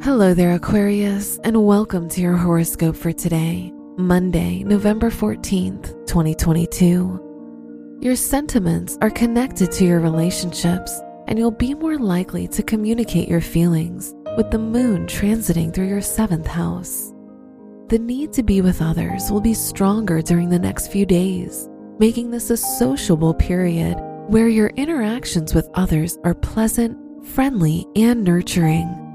Hello there, Aquarius, and welcome to your horoscope for today, Monday, November 14th, 2022. Your sentiments are connected to your relationships, and you'll be more likely to communicate your feelings with the moon transiting through your seventh house. The need to be with others will be stronger during the next few days, making this a sociable period where your interactions with others are pleasant, friendly, and nurturing.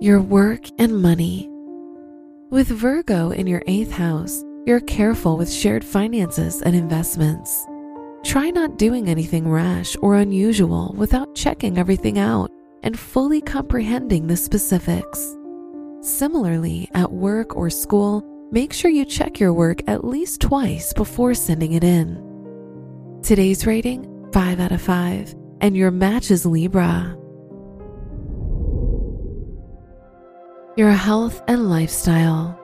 Your work and money. With Virgo in your eighth house, you're careful with shared finances and investments. Try not doing anything rash or unusual without checking everything out and fully comprehending the specifics. Similarly, at work or school, make sure you check your work at least twice before sending it in. Today's rating 5 out of 5, and your match is Libra. Your health and lifestyle.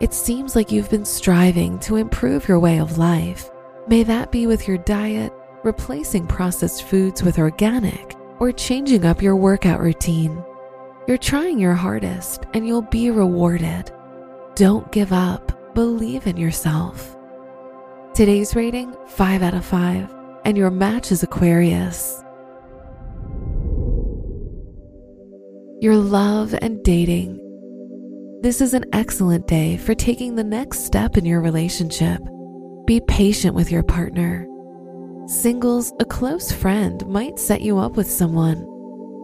It seems like you've been striving to improve your way of life. May that be with your diet, replacing processed foods with organic, or changing up your workout routine. You're trying your hardest and you'll be rewarded. Don't give up, believe in yourself. Today's rating 5 out of 5, and your match is Aquarius. Your love and dating. This is an excellent day for taking the next step in your relationship. Be patient with your partner. Singles, a close friend might set you up with someone.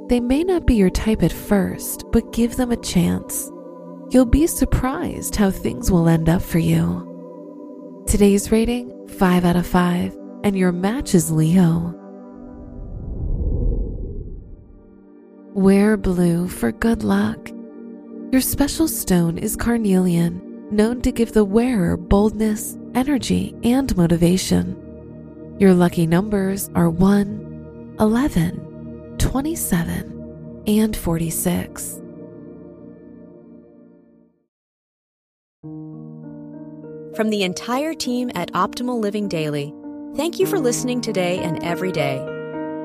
They may not be your type at first, but give them a chance. You'll be surprised how things will end up for you. Today's rating 5 out of 5, and your match is Leo. Wear blue for good luck. Your special stone is carnelian, known to give the wearer boldness, energy, and motivation. Your lucky numbers are 1, 11, 27, and 46. From the entire team at Optimal Living Daily, thank you for listening today and every day